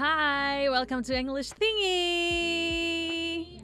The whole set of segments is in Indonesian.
Hi, welcome to English Thingy.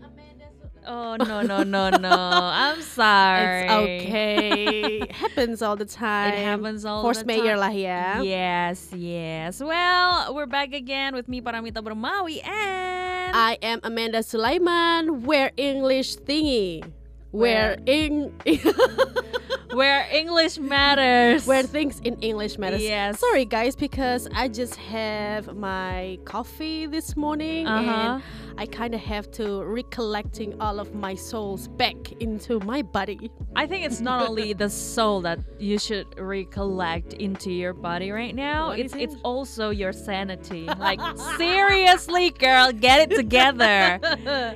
Oh no no no no! I'm sorry. It's okay. happens all the time. It happens all Force the time. mayor lah ya. Yes, yes. Well, we're back again with me Paramita Bermawi and I am Amanda Sulaiman. Where English thingy. Where in where English matters. where things in English matters. Yes. Sorry guys, because I just have my coffee this morning Uh-huh. and I kind of have to recollecting all of my souls back into my body. I think it's not only the soul that you should recollect into your body right now. What it's it's also your sanity. Like seriously, girl, get it together.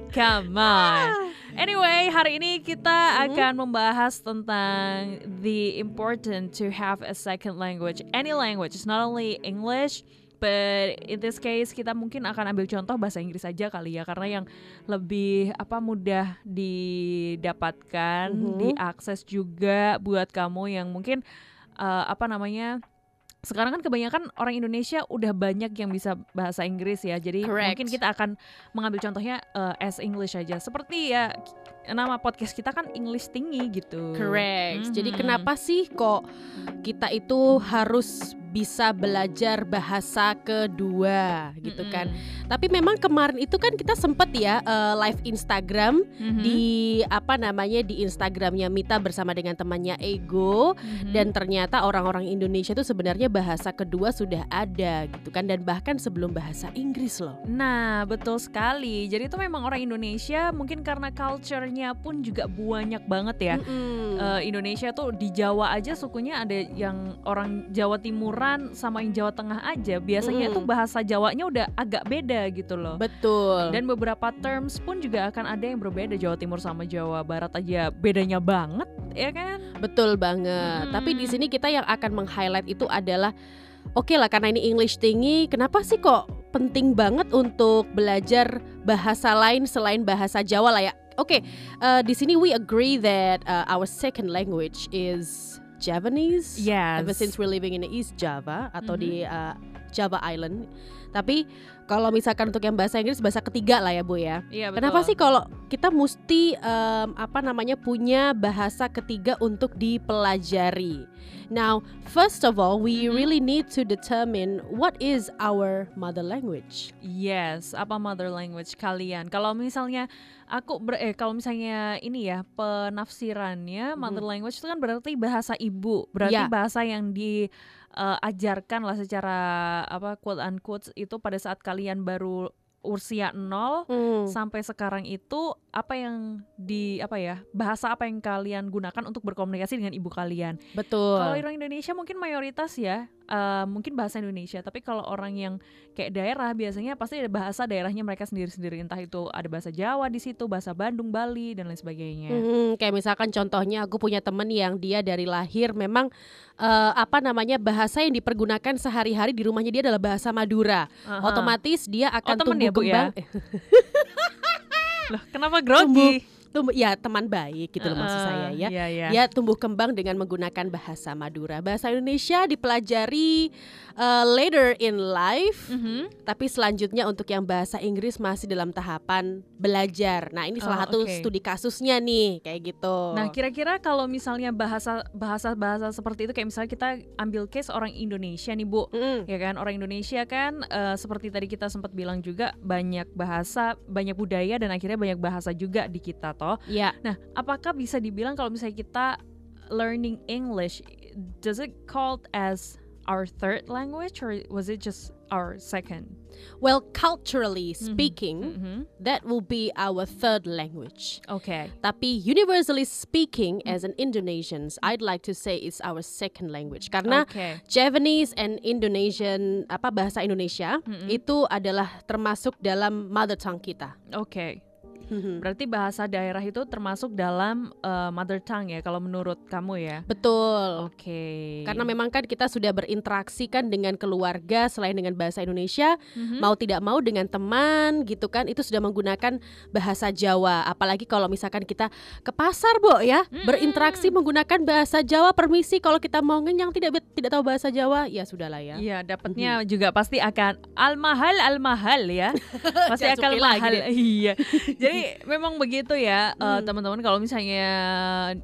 Come on. Anyway, hari ini kita akan membahas tentang the important to have a second language. Any language, it's not only English, but in this case kita mungkin akan ambil contoh bahasa Inggris aja kali ya karena yang lebih apa mudah didapatkan, Mhm. diakses juga buat kamu yang mungkin uh, apa namanya sekarang kan kebanyakan orang Indonesia udah banyak yang bisa bahasa Inggris ya. Jadi Correct. mungkin kita akan mengambil contohnya uh, as English aja. Seperti ya nama podcast kita kan English tinggi gitu. Correct. Jadi Mhm. kenapa sih kok kita itu harus bisa belajar bahasa kedua gitu Mm-mm. kan? Tapi memang kemarin itu kan kita sempet ya eh, live Instagram Mhm. di apa namanya di Instagramnya Mita bersama dengan temannya Ego Mhm. dan ternyata orang-orang Indonesia itu sebenarnya bahasa kedua sudah ada gitu kan dan bahkan sebelum bahasa Inggris loh. Nah, betul sekali. Jadi itu memang orang Indonesia mungkin karena culture-nya pun juga banyak banget ya. Mm-mm. Eh, Indonesia tuh di Jawa aja sukunya ada yang orang Jawa Timuran sama yang Jawa Tengah aja. Biasanya Mm. itu bahasa Jawanya udah agak beda gitu loh. Betul. Dan beberapa terms pun juga akan ada yang berbeda Jawa Timur sama Jawa Barat aja bedanya banget, ya kan? Betul banget. Mm-mm. Tapi di sini kita yang akan meng-highlight itu adalah Oke lah karena ini English tinggi, kenapa sih kok penting banget untuk belajar bahasa lain selain bahasa Jawa lah ya? Oke, eh, di sini we agree that uh, our second language is Javanese. Yes. Ever since we're living in East Java atau Mhm. di uh, Java Island. Tapi kalau misalkan untuk yang bahasa Inggris bahasa ketiga lah ya Bu ya. Iya, betul. Kenapa sih kalau kita mesti em, apa namanya punya bahasa ketiga untuk dipelajari? Now, first of all, we Mhm. really need to determine what is our mother language. Yes, apa mother language kalian? Kalau misalnya aku ber- eh kalau misalnya ini ya penafsirannya mother language itu kan berarti bahasa ibu, berarti Ya. bahasa yang diajarkan lah secara apa quote unquote itu pada saat kalian baru usia nol sampai sekarang itu apa yang di apa ya bahasa apa yang kalian gunakan untuk berkomunikasi dengan ibu kalian? Betul. Kalau orang Indonesia mungkin mayoritas ya eh, mungkin bahasa Indonesia, tapi kalau orang yang kayak daerah biasanya pasti ada bahasa daerahnya mereka sendiri-sendiri entah itu ada bahasa Jawa di situ, bahasa Bandung, Bali dan lain sebagainya. Hmm, kayak misalkan contohnya aku punya temen yang dia dari lahir memang eh, apa namanya bahasa yang dipergunakan sehari-hari di rumahnya dia adalah bahasa Madura. Aha. Otomatis dia akan temen tumbuh ya, ya? kembang. Loh, kenapa grogi? tumbuh ya teman baik gitu loh maksud saya ya. Iya, iya. Dia tumbuh kembang dengan menggunakan bahasa Madura. Bahasa Indonesia dipelajari uh, later in life, Mhm. tapi selanjutnya untuk yang bahasa Inggris masih dalam tahapan belajar. Nah, ini salah Oh, satu oke. studi kasusnya nih, kayak gitu. Nah, kira-kira kalau misalnya bahasa bahasa bahasa seperti itu kayak misalnya kita ambil case orang Indonesia nih, Bu. Mm-mm. ya kan orang Indonesia kan eh, seperti tadi kita sempat bilang juga banyak bahasa banyak budaya dan akhirnya banyak bahasa juga di kita toh Ya, nah apakah bisa dibilang kalau misalnya kita learning English does it called as our third language or was it just our second well, culturally Mhm. speaking, Mhm. that will be our third language. oke Tapi universally speaking, as an Indonesians, I'd like to say it's our second language karena oke Javanese and Indonesian apa bahasa Indonesia Mm-mm. itu adalah termasuk dalam mother tongue kita. oke Mhm. Berarti bahasa daerah itu termasuk dalam uh, mother tongue ya kalau menurut kamu ya. Betul. Oke. Karena memang kan kita sudah berinteraksi kan dengan keluarga selain dengan bahasa Indonesia, Mhm. mau tidak mau dengan teman gitu kan itu sudah menggunakan bahasa Jawa. Apalagi kalau misalkan kita ke pasar, Bo ya, Mm-mm. berinteraksi menggunakan bahasa Jawa. Permisi kalau kita mau ngenyang tidak tidak tahu bahasa Jawa, ya sudahlah ya. Iya, dapatnya juga pasti akan al mahal al mahal ya. pasti akan mahal. Iya. Jadi memang begitu ya, eh, Hmm. teman-teman kalau misalnya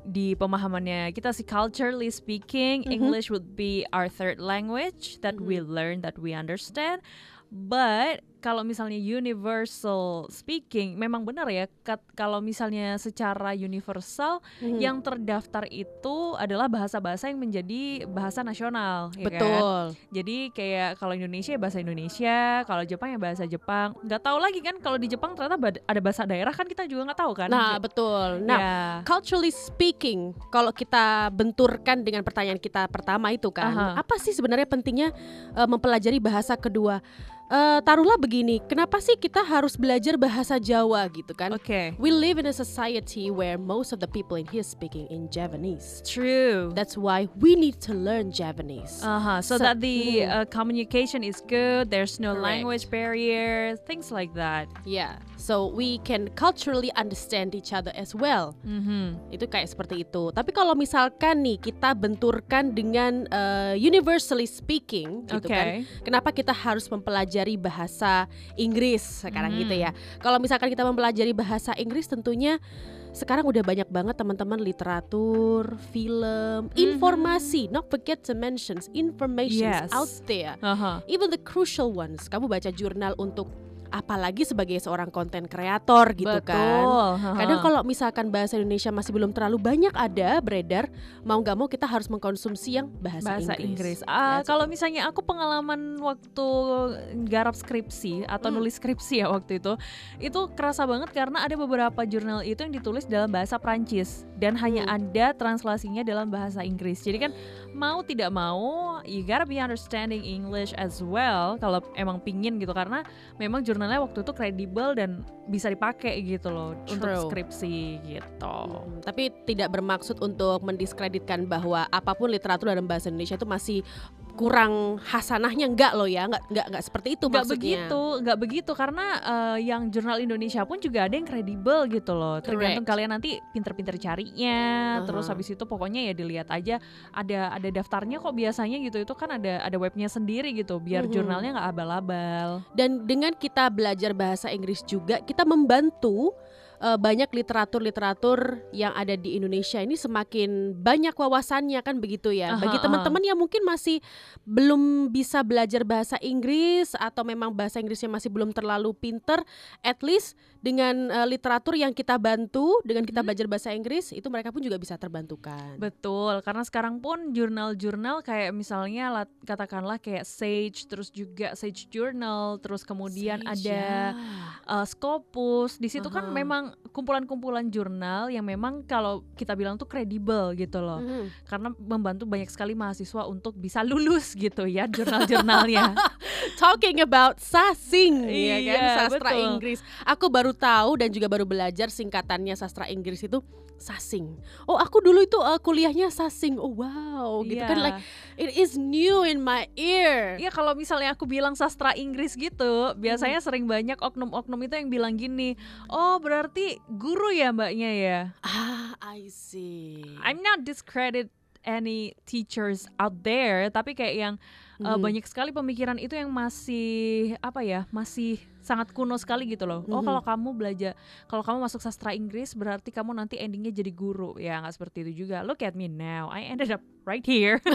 di pemahamannya kita sih culturally speaking, Mhm. English would be our third language that we Mhm. learn that we understand. But kalau misalnya universal speaking, memang benar ya. kat- kalau misalnya secara universal, Mhm. yang terdaftar itu adalah bahasa-bahasa yang menjadi bahasa nasional, ya kan? betul. Jadi kayak kalau Indonesia ya bahasa Indonesia, kalau Jepang ya bahasa Jepang. Nggak tahu lagi kan kalau di Jepang ternyata ada bahasa daerah kan kita juga nggak tahu kan. Nah, betul. Nah, Ya. culturally speaking, kalau kita benturkan dengan pertanyaan kita pertama itu kan, Aha. apa sih sebenarnya pentingnya eh, mempelajari bahasa kedua? Eh, taruhlah begini, kenapa sih kita harus belajar bahasa Jawa gitu kan? Oke. We live in a society where most of the people in here speaking in Javanese. True. That's why we need to learn Javanese. Uh-huh. So, So- that the Hmm. uh, communication is good, there's no Correct. language barrier, things like that. yeah, so we can culturally understand each other as well. Mhm. Itu kayak seperti itu. Tapi kalau misalkan nih kita benturkan dengan uh, universally speaking, gitu Oke. kan? Kenapa kita harus mempelajari bahasa Inggris sekarang Hmm. gitu ya? Kalau misalkan kita mempelajari bahasa Inggris, tentunya sekarang udah banyak banget teman-teman literatur, film, informasi. Not forget to mention information Yes. out there. Aha. Even the crucial ones. Kamu baca jurnal untuk apalagi sebagai seorang konten kreator gitu kan. Betul. Kadang Aha. kalau misalkan bahasa Indonesia masih belum terlalu banyak ada beredar, mau nggak mau kita harus mengkonsumsi yang bahasa, bahasa Inggris. Inggris. That's kalau misalnya aku pengalaman waktu garap skripsi atau Hmm. nulis skripsi ya waktu itu, itu kerasa banget karena ada beberapa jurnal itu yang ditulis dalam bahasa Prancis dan hanya Hmm. ada translasinya dalam bahasa Inggris. Jadi kan mau tidak mau, you gotta be understanding English as well kalau emang pingin gitu karena memang jurnalnya waktu itu kredibel dan bisa dipakai gitu loh untuk True. skripsi gitu. Hmm, tapi tidak bermaksud untuk mendiskreditkan bahwa apa pun literatur dalam bahasa Indonesia itu masih kurang hasanahnya enggak loh ya enggak enggak enggak seperti itu nggak maksudnya begitu nggak begitu karena eh, yang jurnal Indonesia pun juga ada yang kredibel gitu loh tergantung Correct. kalian nanti pinter-pinter carinya terus Aha. habis itu pokoknya ya dilihat aja ada ada daftarnya kok biasanya gitu itu kan ada ada webnya sendiri gitu biar Mhm. jurnalnya nggak abal-abal dan dengan kita belajar bahasa Inggris juga kita membantu eh, banyak literatur-literatur yang ada di Indonesia ini semakin banyak wawasannya kan begitu ya. Aha, Bagi teman-teman yang mungkin masih belum bisa belajar bahasa Inggris atau memang bahasa Inggrisnya masih belum terlalu pinter, at least dengan eh, literatur yang kita bantu dengan kita Mhm. belajar bahasa Inggris itu mereka pun juga bisa terbantukan. betul karena sekarang pun jurnal-jurnal kayak misalnya katakanlah kayak Sage terus juga Sage Journal terus kemudian Sage, ada ya. uh, Scopus di situ kan Aha. Memang kumpulan-kumpulan jurnal yang memang kalau kita bilang tuh kredibel gitu loh Mhm. karena membantu banyak sekali mahasiswa untuk bisa lulus gitu ya jurnal-jurnalnya Talking about sasing ya kan Iya, sastra betul. Inggris. Aku baru tahu dan juga baru belajar singkatannya sastra Inggris itu sasing. Oh, aku dulu itu uh, kuliahnya sasing. Oh, wow, gitu kan Iya. like it is new in my ear. Iya kalau misalnya aku bilang sastra Inggris gitu biasanya sering banyak oknum-oknum itu yang bilang gini oh berarti guru ya mbaknya ya Ah, I see. I'm not discredit any teachers out there tapi kayak yang uh, Mhm. banyak sekali pemikiran itu yang masih apa ya masih sangat kuno sekali gitu loh oh Mhm. kalau kamu belajar kalau kamu masuk sastra Inggris berarti kamu nanti endingnya jadi guru ya nggak seperti itu juga look at me now I ended up right here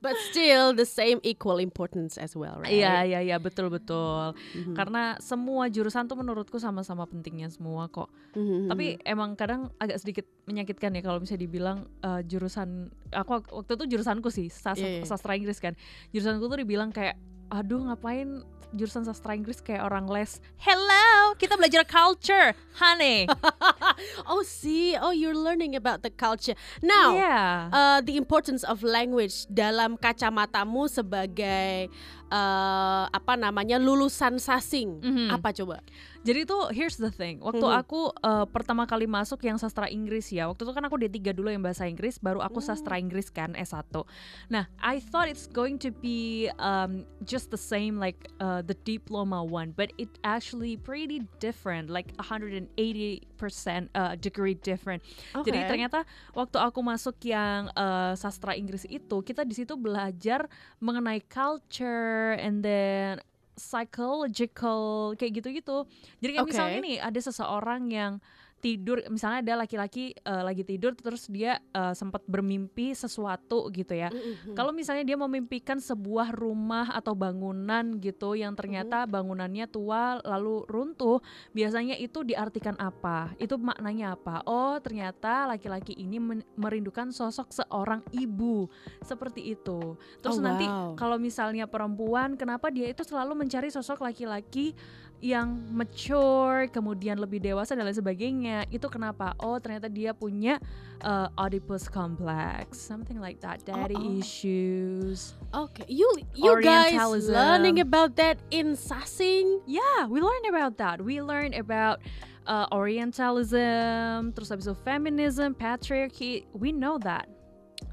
But still the same equal importance as well, right? iya iya iya betul betul Mhm. karena semua jurusan tuh menurutku sama-sama pentingnya semua kok Mhm. tapi emang kadang agak sedikit menyakitkan ya kalau misalnya dibilang eh, jurusan aku waktu itu jurusanku sih sas- Iya, iya. sastra Inggris kan jurusanku tuh dibilang kayak aduh ngapain jurusan sastra Inggris kayak orang les hello kita belajar culture. Honey oh, see, oh you're learning about the culture. Now, yeah. uh, the importance of language dalam kacamatamu sebagai eh, apa namanya lulusan sasing. Mhm. Apa coba? Jadi tuh here's the thing. Waktu Mhm. aku uh, pertama kali masuk yang sastra Inggris ya. Waktu itu kan aku D3 dulu yang bahasa Inggris, baru aku Oh. sastra Inggris kan S1. Nah, I thought it's going to be um, just the same like uh, the diploma one, but it actually pretty different, like 180% uh, degree different. Jadi Oke. ternyata waktu aku masuk yang uh, sastra Inggris itu, kita di situ belajar mengenai culture and then psychological kayak gitu-gitu. Jadi kayak Oke. misalnya nih ada seseorang yang tidur, misalnya ada laki-laki uh, lagi tidur terus dia uh, sempat bermimpi sesuatu gitu ya. Mhm. Kalau misalnya dia memimpikan sebuah rumah atau bangunan gitu yang ternyata bangunannya tua lalu runtuh, biasanya itu diartikan apa? Itu maknanya apa? Oh, ternyata laki-laki ini men- merindukan sosok seorang ibu. Seperti itu. Oh, Terus nanti wow. kalau misalnya perempuan, kenapa dia itu selalu mencari sosok laki-laki yang mature, kemudian lebih dewasa dan lain sebagainya. Itu kenapa? Oh, ternyata dia punya uh, Oedipus complex, something like that, daddy Oh, oh. issues. Oke, you you guys learning about that in Sasing? Yeah, we learned about that. We learned about uh, Orientalism, terus habis itu feminism, patriarchy. We know that.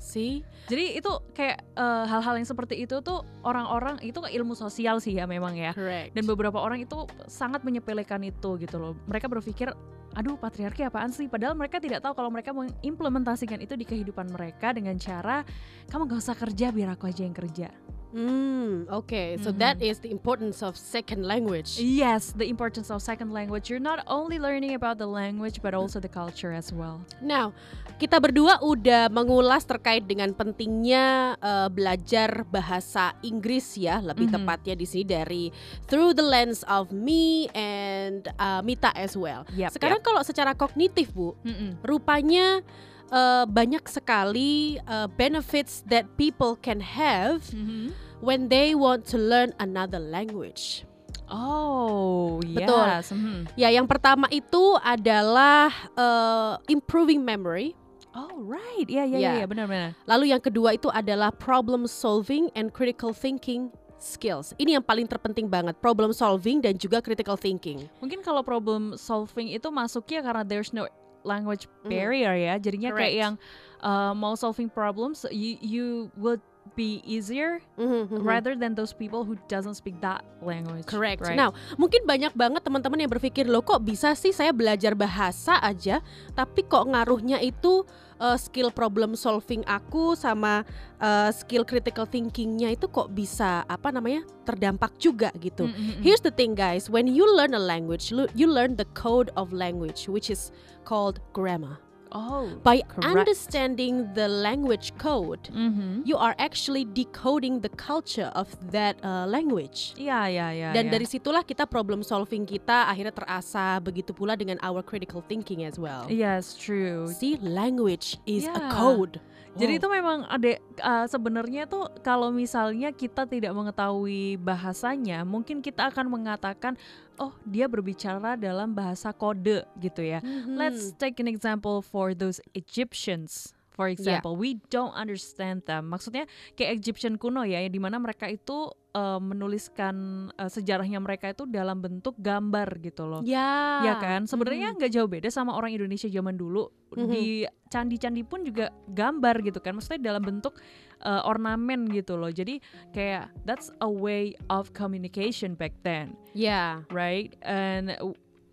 See? Jadi itu kayak uh, hal-hal yang seperti itu tuh orang-orang itu ilmu sosial sih ya memang ya. Correct. Dan beberapa orang itu sangat menyepelekan itu gitu loh. Mereka berpikir, aduh patriarki apaan sih? Padahal mereka tidak tahu kalau mereka mengimplementasikan itu di kehidupan mereka dengan cara kamu gak usah kerja biar aku aja yang kerja. Hmm, okay. So that is the importance of second language. Yes, the importance of second language. You're not only learning about the language but also the culture as well. Now, kita berdua udah mengulas terkait dengan pentingnya eh, belajar bahasa Inggris ya, lebih Mhm. tepatnya di sini dari through the lens of me and uh, Mita as well. Yep, Sekarang kalau secara kognitif, Bu, Mm-mm. rupanya eh, banyak sekali eh, benefits that people can have Mhm. when they want to learn another language. Oh, Betul. yes. mhm. Ya, yang pertama itu adalah eh, improving memory. Oh, right. Iya, Ya. iya, benar-benar. Lalu yang kedua itu adalah problem solving and critical thinking skills. Ini yang paling terpenting banget, problem solving dan juga critical thinking. Mungkin kalau problem solving itu masuknya karena there's no language Mhm. barrier ya. Jadinya kayak Correct. yang uh, mau solving problems, you you would be easier Mhm, mhm. rather than those people who doesn't speak that language. Correct. right? Now, mungkin banyak banget teman-teman yang berpikir loh kok bisa sih saya belajar bahasa aja, tapi kok ngaruhnya itu uh, skill problem solving aku sama uh, skill critical thinkingnya itu kok bisa apa namanya terdampak juga gitu. Mm, mm, mm. Here's the thing, guys. When you learn a language, you learn the code of language, which is called grammar. Oh, By correct. understanding the language code, Mhm. you are actually decoding the culture of that uh, language. Iya, iya, iya. Dan iya. dari situlah kita problem solving kita akhirnya terasa begitu pula dengan our critical thinking as well. Yes, true. See, language is a Yeah. code. Jadi Wow. itu memang ada uh, sebenarnya tuh kalau misalnya kita tidak mengetahui bahasanya, mungkin kita akan mengatakan oh dia berbicara dalam bahasa kode gitu ya. Mhm. Let's take an example for those Egyptians. For example, we don't understand them. Maksudnya kayak Egyptian kuno ya, yang di mana mereka itu uh, menuliskan uh, sejarahnya mereka itu dalam bentuk gambar gitu loh. ya, Ya kan, sebenarnya Mhm. nggak jauh beda sama orang Indonesia zaman dulu. Mhm. Di candi-candi pun juga gambar gitu kan, maksudnya dalam bentuk uh, ornamen gitu loh. Jadi kayak that's a way of communication back then, ya, right? And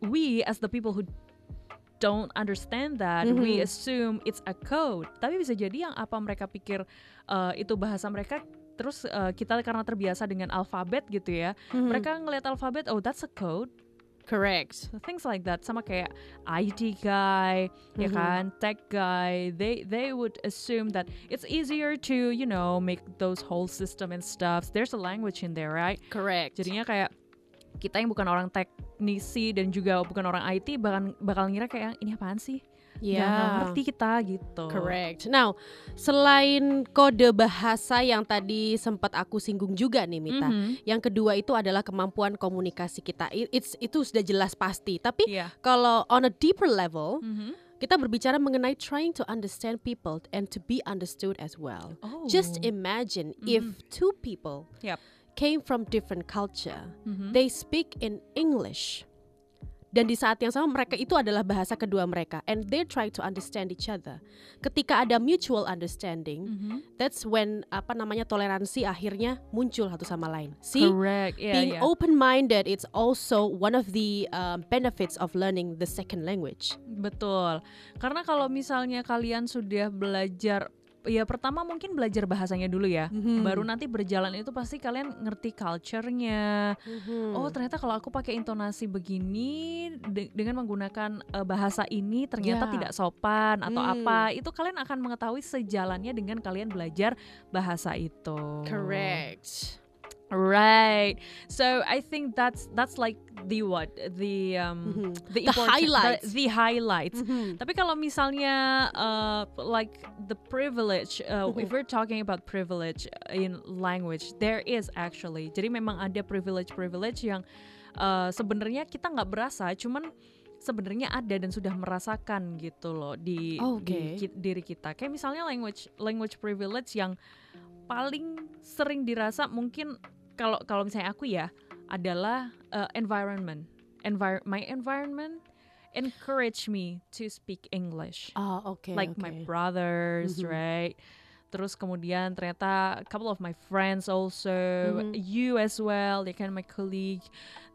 we as the people who don't understand that, we Mhm. assume it's a code. Tapi bisa jadi yang apa mereka pikir uh, itu bahasa mereka. Terus uh, kita karena terbiasa dengan alfabet gitu ya, Mhm. mereka ngelihat alfabet, oh that's a code. correct. things like that sama kayak IT guy ya Mhm. kan tech guy they they would assume that it's easier to you know make those whole system and stuff there's a language in there right Correct. jadinya kayak kita yang bukan orang teknisi dan juga bukan orang IT bakal bakal ngira kayak ini apaan sih ya. ngerti kita gitu Correct. Now, selain kode bahasa yang tadi sempat aku singgung juga nih Mita. Mhm. Yang kedua itu adalah kemampuan komunikasi kita. It's itu sudah jelas pasti. Tapi Iya. kalau on a deeper level, Mhm. kita berbicara mengenai trying to understand people and to be understood as well. oh Just imagine if two people Yap. Came from different culture. Mhm. They speak in English. Dan di saat yang sama mereka itu adalah bahasa kedua mereka and they try to understand each other. Ketika ada mutual understanding, Mhm. that's when apa namanya toleransi akhirnya muncul satu sama lain. See? Correct. Yeah, Being yeah. open-minded it's also one of the um, benefits of learning the second language. Betul. Karena kalau misalnya kalian sudah belajar ya pertama mungkin belajar bahasanya dulu ya. Mhm. Baru nanti berjalan itu pasti kalian ngerti culture-nya. Mhm. Oh, ternyata kalau aku pakai intonasi begini de- dengan menggunakan eh, bahasa ini ternyata Ya. tidak sopan atau Hmm. apa. Itu kalian akan mengetahui sejalannya dengan kalian belajar bahasa itu. correct. Right. So I think that's that's like the what? The um Mhm. the, The highlights. The, the highlights. Mhm. Tapi kalau misalnya uh, like the privilege, uh, if we're talking about privilege in language, there is actually. Jadi memang ada privilege-privilege yang uh, sebenarnya kita nggak berasa, cuman sebenarnya ada dan sudah merasakan gitu loh di, Oh, di oke. ki- diri kita. Kayak misalnya language language privilege yang paling sering dirasa mungkin kalau kalau misalnya aku ya adalah uh, environment. Envir my environment encourage me to speak English. Oh, oke. like oke. my brothers, Mhm. right? Terus kemudian ternyata a couple of my friends also, Mhm. you as well, they kan my colleague.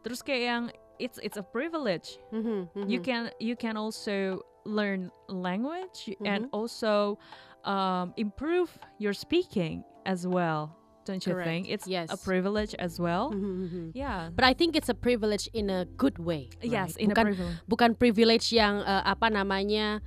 Terus kayak yang it's it's a privilege. Mhm, You mhm. can you can also learn language and Mhm. also um, improve your speaking as well. Don't you Correct. think? It's Yes. a privilege as well. Mhm, mhm. Yeah. But I think it's a privilege in a good way. Yes, right? in bukan a privilege. bukan privilege yang uh, apa namanya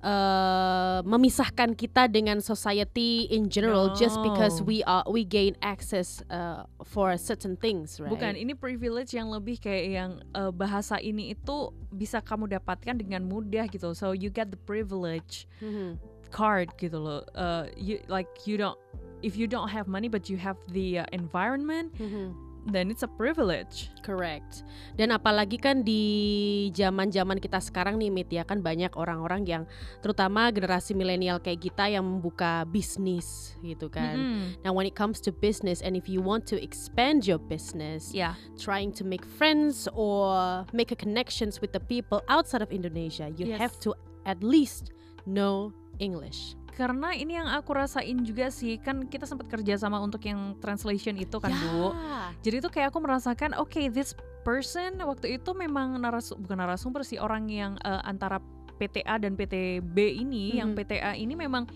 uh, memisahkan kita dengan society in general just because No. we are we gain access uh, for certain things, right? Bukan, ini privilege yang lebih kayak yang uh, bahasa ini itu bisa kamu dapatkan dengan mudah gitu. So you get the privilege Mhm. card gitu loh. Uh, you like you don't if you don't have money but you have the uh, environment, Mhm. then it's a privilege. Correct. Dan apalagi kan di zaman-zaman kita sekarang nih Mit ya kan banyak orang-orang yang terutama generasi milenial kayak kita yang membuka bisnis gitu kan. Mm-mm. Now when it comes to business and if you want to expand your business, Yeah. trying to make friends or make a connections with the people outside of Indonesia, you Yes. have to at least know English. Karena ini yang aku rasain juga sih, kan kita sempat kerja sama untuk yang translation itu kan, Bu. Ya. Jadi tuh kayak aku merasakan, oke, this person waktu itu memang naras bukan narasumber sih orang yang eh, antara PTA dan PTB ini, yang Mhm. PTA ini memang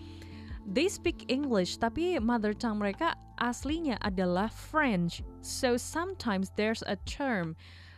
they speak English, tapi mother tongue mereka aslinya adalah French. So sometimes there's a term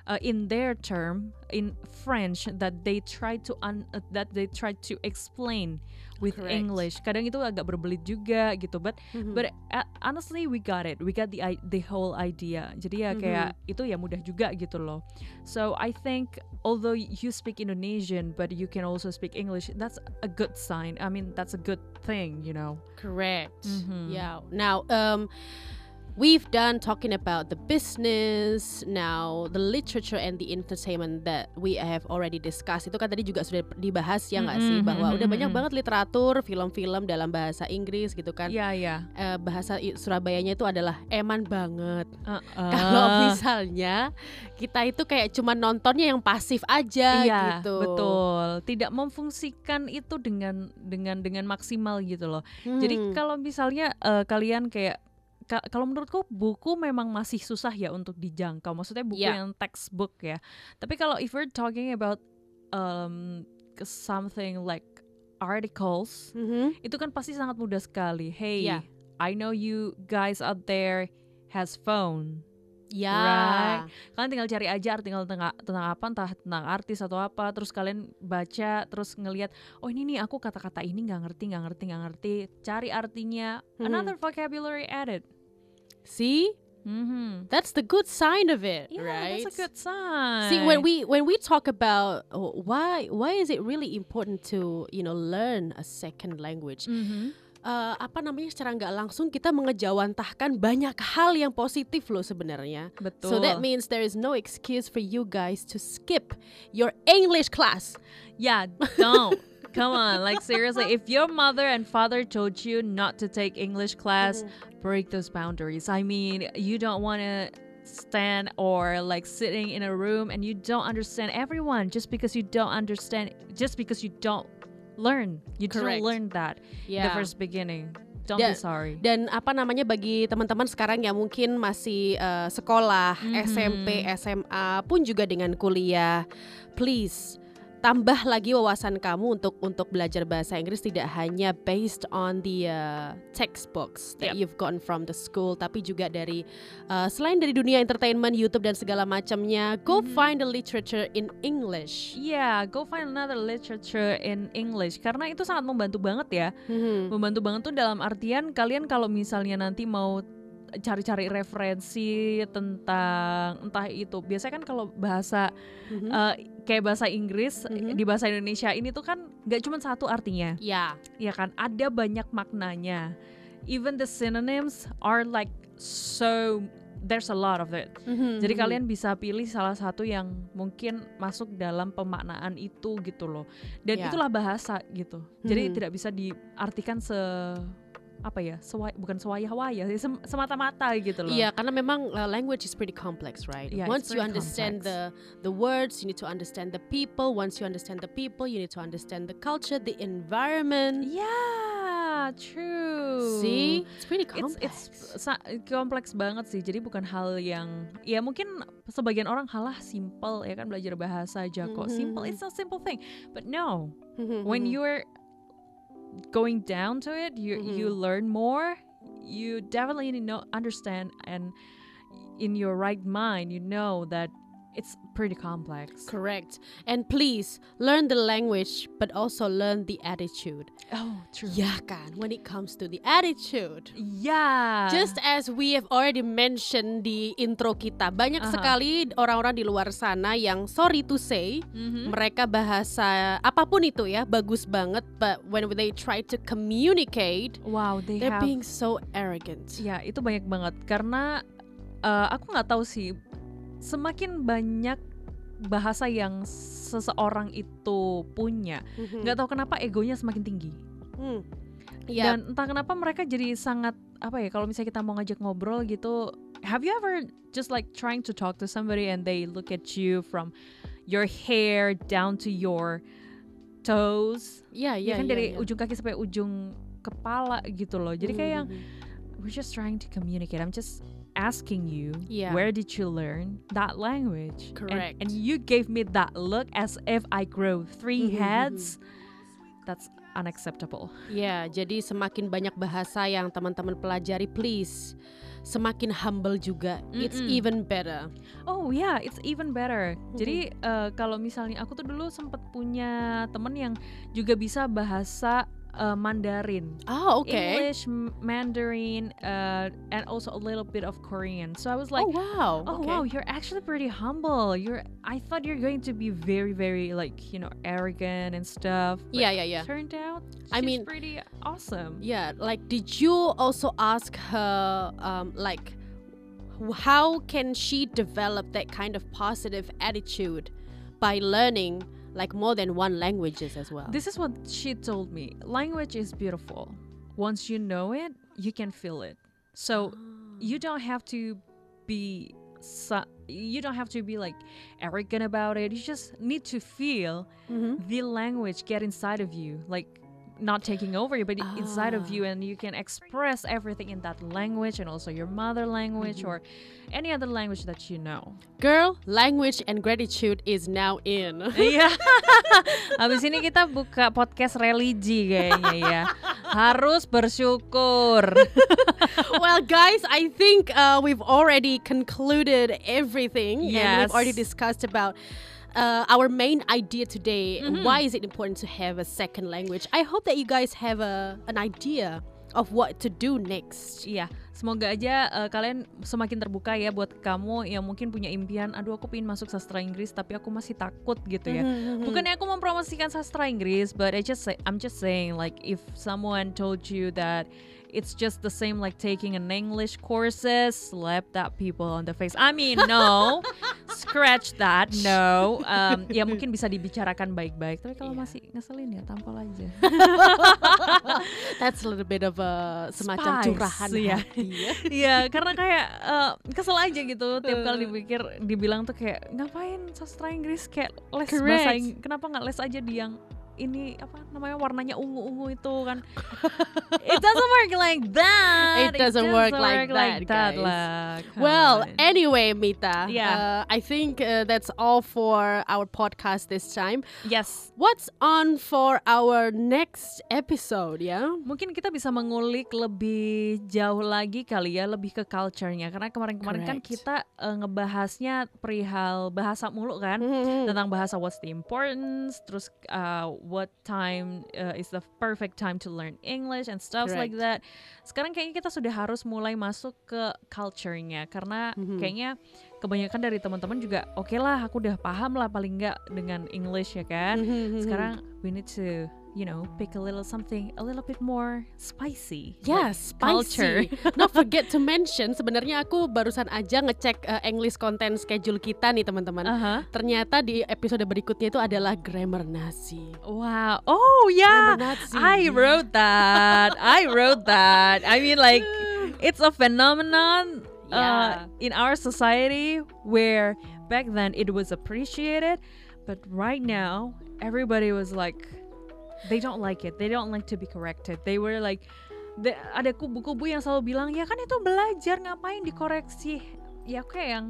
uh, in their term in French that they try to un, uh, that they try to explain with Correct. English. Kadang itu agak berbelit juga gitu, but Mhm. But uh, honestly we got it. We got the the whole idea. Jadi ya kayak itu ya mudah juga gitu loh. So I think although you speak Indonesian but you can also speak English, that's a good sign. I mean that's a good thing, you know. Correct. Mhm. Yeah. Now, um, we've done talking about the business, now the literature and the entertainment that we have already discussed. Itu kan tadi juga sudah dibahas ya nggak sih Mhm, bahwa mhm, udah banyak banget literatur, film-film dalam bahasa Inggris gitu kan. Iya iya. Eh, bahasa Surabayanya itu adalah eman banget. Uh, Kalau uh, misalnya kita itu kayak cuma nontonnya yang pasif aja Iya, gitu. betul. Tidak memfungsikan itu dengan dengan dengan maksimal gitu loh. Jadi Hmm. kalau misalnya eh, kalian kayak ka- kalau menurutku buku memang masih susah ya untuk dijangkau. Maksudnya buku Yeah. yang textbook ya. Tapi kalau if we're talking about um, something like articles, Mhm. itu kan pasti sangat mudah sekali. Hey, Yeah. I know you guys out there has phone. Ya. Right. Kalian tinggal cari aja artikel tentang tentang apa, entah tentang artis atau apa, terus kalian baca, terus ngelihat, oh ini nih aku kata-kata ini nggak ngerti, nggak ngerti, nggak ngerti. Cari artinya, Mhm. another vocabulary added. See? Mhm. That's the good sign of it, Yeah, right? that's a good sign. See, when we when we talk about oh, why why is it really important to you know learn a second language? Mhm. Eh, apa namanya secara nggak langsung kita mengejawantahkan banyak hal yang positif loh sebenarnya. betul. So that means there is no excuse for you guys to skip your English class. yeah, don't Come on, like seriously, if your mother and father told you not to take English class, Mm-hmm. break those boundaries. I mean, you don't want to stand or like sitting in a room and you don't understand everyone just because you don't understand just because you don't learn. You Correct. didn't learn that in the first beginning. Don't Yeah. be sorry. Dan apa namanya bagi teman-teman sekarang yang mungkin masih eh, sekolah, Mhm. SMP, SMA pun juga dengan kuliah, please tambah lagi wawasan kamu untuk untuk belajar bahasa Inggris tidak hanya based on the uh, textbooks that Yep. you've gotten from the school, tapi juga dari uh, selain dari dunia entertainment, YouTube dan segala macamnya. Go Mhm. find the literature in English. Yeah, go find another literature in English karena itu sangat membantu banget ya. Mhm. Membantu banget tuh dalam artian kalian kalau misalnya nanti mau cari-cari referensi tentang entah itu biasanya kan kalau bahasa Mhm. eh, kayak bahasa Inggris Mhm. di bahasa Indonesia ini tuh kan nggak cuma satu artinya Ya, ya kan ada banyak maknanya even the synonyms are like so there's a lot of it Mhm, jadi mhm. kalian bisa pilih salah satu yang mungkin masuk dalam pemaknaan itu gitu loh dan Ya. itulah bahasa gitu jadi Mhm. tidak bisa diartikan se apa ya seway, bukan sewayah-wayah sem- semata-mata gitu loh Iya, karena memang uh, language is pretty complex, right? Yeah, it's Once you understand complex. the the words, you need to understand the people. Once you understand the people, you need to understand the culture, the environment. yeah true See, it's pretty It's complex. it's sa- kompleks banget sih. Jadi bukan hal yang ya mungkin sebagian orang halah simple ya kan belajar bahasa aja kok. Simple, Mhm. it's a simple thing. But no, when you're going down to it, you you Mhm. learn more. You definitely know understand and in your right mind, you know that it's pretty complex. Correct. And please learn the language, but also learn the attitude. Oh, true. Ya kan, when it comes to the attitude. Yeah. Just as we have already mentioned di intro kita, banyak Aha. sekali orang-orang di luar sana yang sorry to say, Mhm. mereka bahasa apa pun itu ya bagus banget, but when they try to communicate, Wow, they they're have being so arrogant. Ya itu banyak banget karena eh, aku nggak tahu sih semakin banyak bahasa yang seseorang itu punya Mhm. nggak tahu kenapa egonya semakin tinggi Hmm. Ya, dan entah kenapa mereka jadi sangat apa ya kalau misalnya kita mau ngajak ngobrol gitu have you ever just like trying to talk to somebody and they look at you from your hair down to your toes ya, ya ya, kan ya, dari ya. ujung kaki sampai ujung kepala gitu loh jadi kayak yang Mhm. we're just trying to communicate. I'm just asking you, Yeah. where did you learn that language? And- Correct. And, you gave me that look as if I grow 3 Mhm, heads. That's unacceptable. Ya, jadi semakin banyak bahasa yang teman-teman pelajari, please semakin humble juga. It's Mm-mm. even better. Oh yeah, it's even better. Jadi eh, kalau misalnya aku tuh dulu sempat punya temen yang juga bisa bahasa eh, Mandarin. Oh, okay. English, Mandarin, uh, and also a little bit of Korean. So I was like, oh wow. Oh okay. wow, you're actually pretty humble. You're I thought you're going to be very very like, you know, arrogant and stuff. but Yeah, yeah, yeah. Turned out I mean- pretty awesome. Yeah, like did you also ask her um like how can she develop that kind of positive attitude by learning like more than one languages as well? This is what she told me. Language is beautiful. Once you know it, you can feel it. So you don't have to be you don't have to be like arrogant about it. You just need to feel Mhm. the language get inside of you like not taking over you but inside of Ah. you and you can express everything in that language and also your mother language or any other language that you know Girl, language and gratitude is now in. iya habis ini kita buka podcast religi kayaknya ya harus bersyukur well, guys, I think uh, we've already concluded everything, and we've already discussed about. Uh, our main idea today Mhm. why is it important to have a second language i hope that you guys have a an idea of what to do next Iya, semoga aja uh, kalian semakin terbuka ya buat kamu yang mungkin punya impian, aduh aku pengen masuk sastra Inggris tapi aku masih takut gitu ya. Mhm, mhm. Bukannya aku mempromosikan sastra Inggris, but I just say I'm just saying like if someone told you that it's just the same like taking an English courses, slap that people on the face. I mean, no. scratch that. No, um, ya mungkin bisa dibicarakan baik-baik. Tapi kalau Iya. masih ngeselin ya tampol aja. That's a little bit of a semacam Spice, curahan ya. hati ya. Iya, karena kayak eh, kesel aja gitu. Tiap kali dipikir, dibilang tuh kayak ngapain sastra Inggris kayak les Correct. bahasa Inggris. Kenapa nggak les aja di yang ini apa namanya warnanya ungu-ungu itu kan? It doesn't work like that. It doesn't work like that, guys. lah. Well, anyway, Mita. Yeah. uh, I think uh, that's all for our podcast this time. yes. What's on for our next episode? Ya. Mungkin kita bisa mengulik lebih jauh lagi kali ya, lebih ke culture-nya. Karena kemarin-kemarin kan kita eh, ngebahasnya perihal bahasa mulu kan. Mhm. tentang bahasa what's the importance, terus uh, what time uh, is the perfect time to learn English and stuff like Correct. that. Sekarang kayaknya kita sudah harus mulai masuk ke culture-nya karena Mhm. kayaknya kebanyakan dari teman-teman juga oke lah aku udah paham lah paling nggak dengan English ya kan. Mhm. Sekarang we need to you know pick a little something a little bit more spicy. Yes, like culture. spicy. Not forget to mention, sebenarnya aku barusan aja ngecek uh, English content schedule kita nih teman-teman. Aha. Ternyata di episode berikutnya itu adalah grammar Nazi. Wow. Oh yeah. Grammar Nazi. I wrote that. I wrote that. I mean, like, it's a phenomenon uh, Yeah. in our society where back then it was appreciated, but right now everybody was like, they don't like it. They don't like to be corrected. They were like, the- ada kubu-kubu yang selalu bilang, ya kan itu belajar ngapain dikoreksi? Ya kayak yang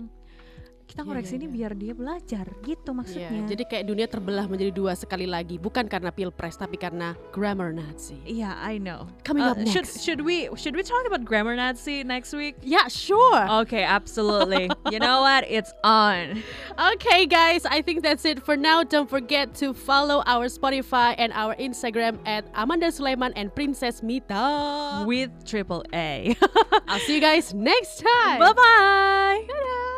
kita Iya, koreksi iya, ini iya. biar dia belajar gitu Iya, maksudnya. jadi kayak dunia terbelah menjadi dua sekali lagi, bukan karena pilpres tapi karena grammar Nazi. Yeah, I know. Coming Uh, up Should next. should we should we talk about grammar Nazi next week? Yeah, sure. Okay, absolutely. you know what? It's on. Okay, guys, I think that's it for now. Don't forget to follow our Spotify and our Instagram at Amanda Sulaiman and Princess Mita. With triple A. I'll see you guys next time. bye bye. Dadah.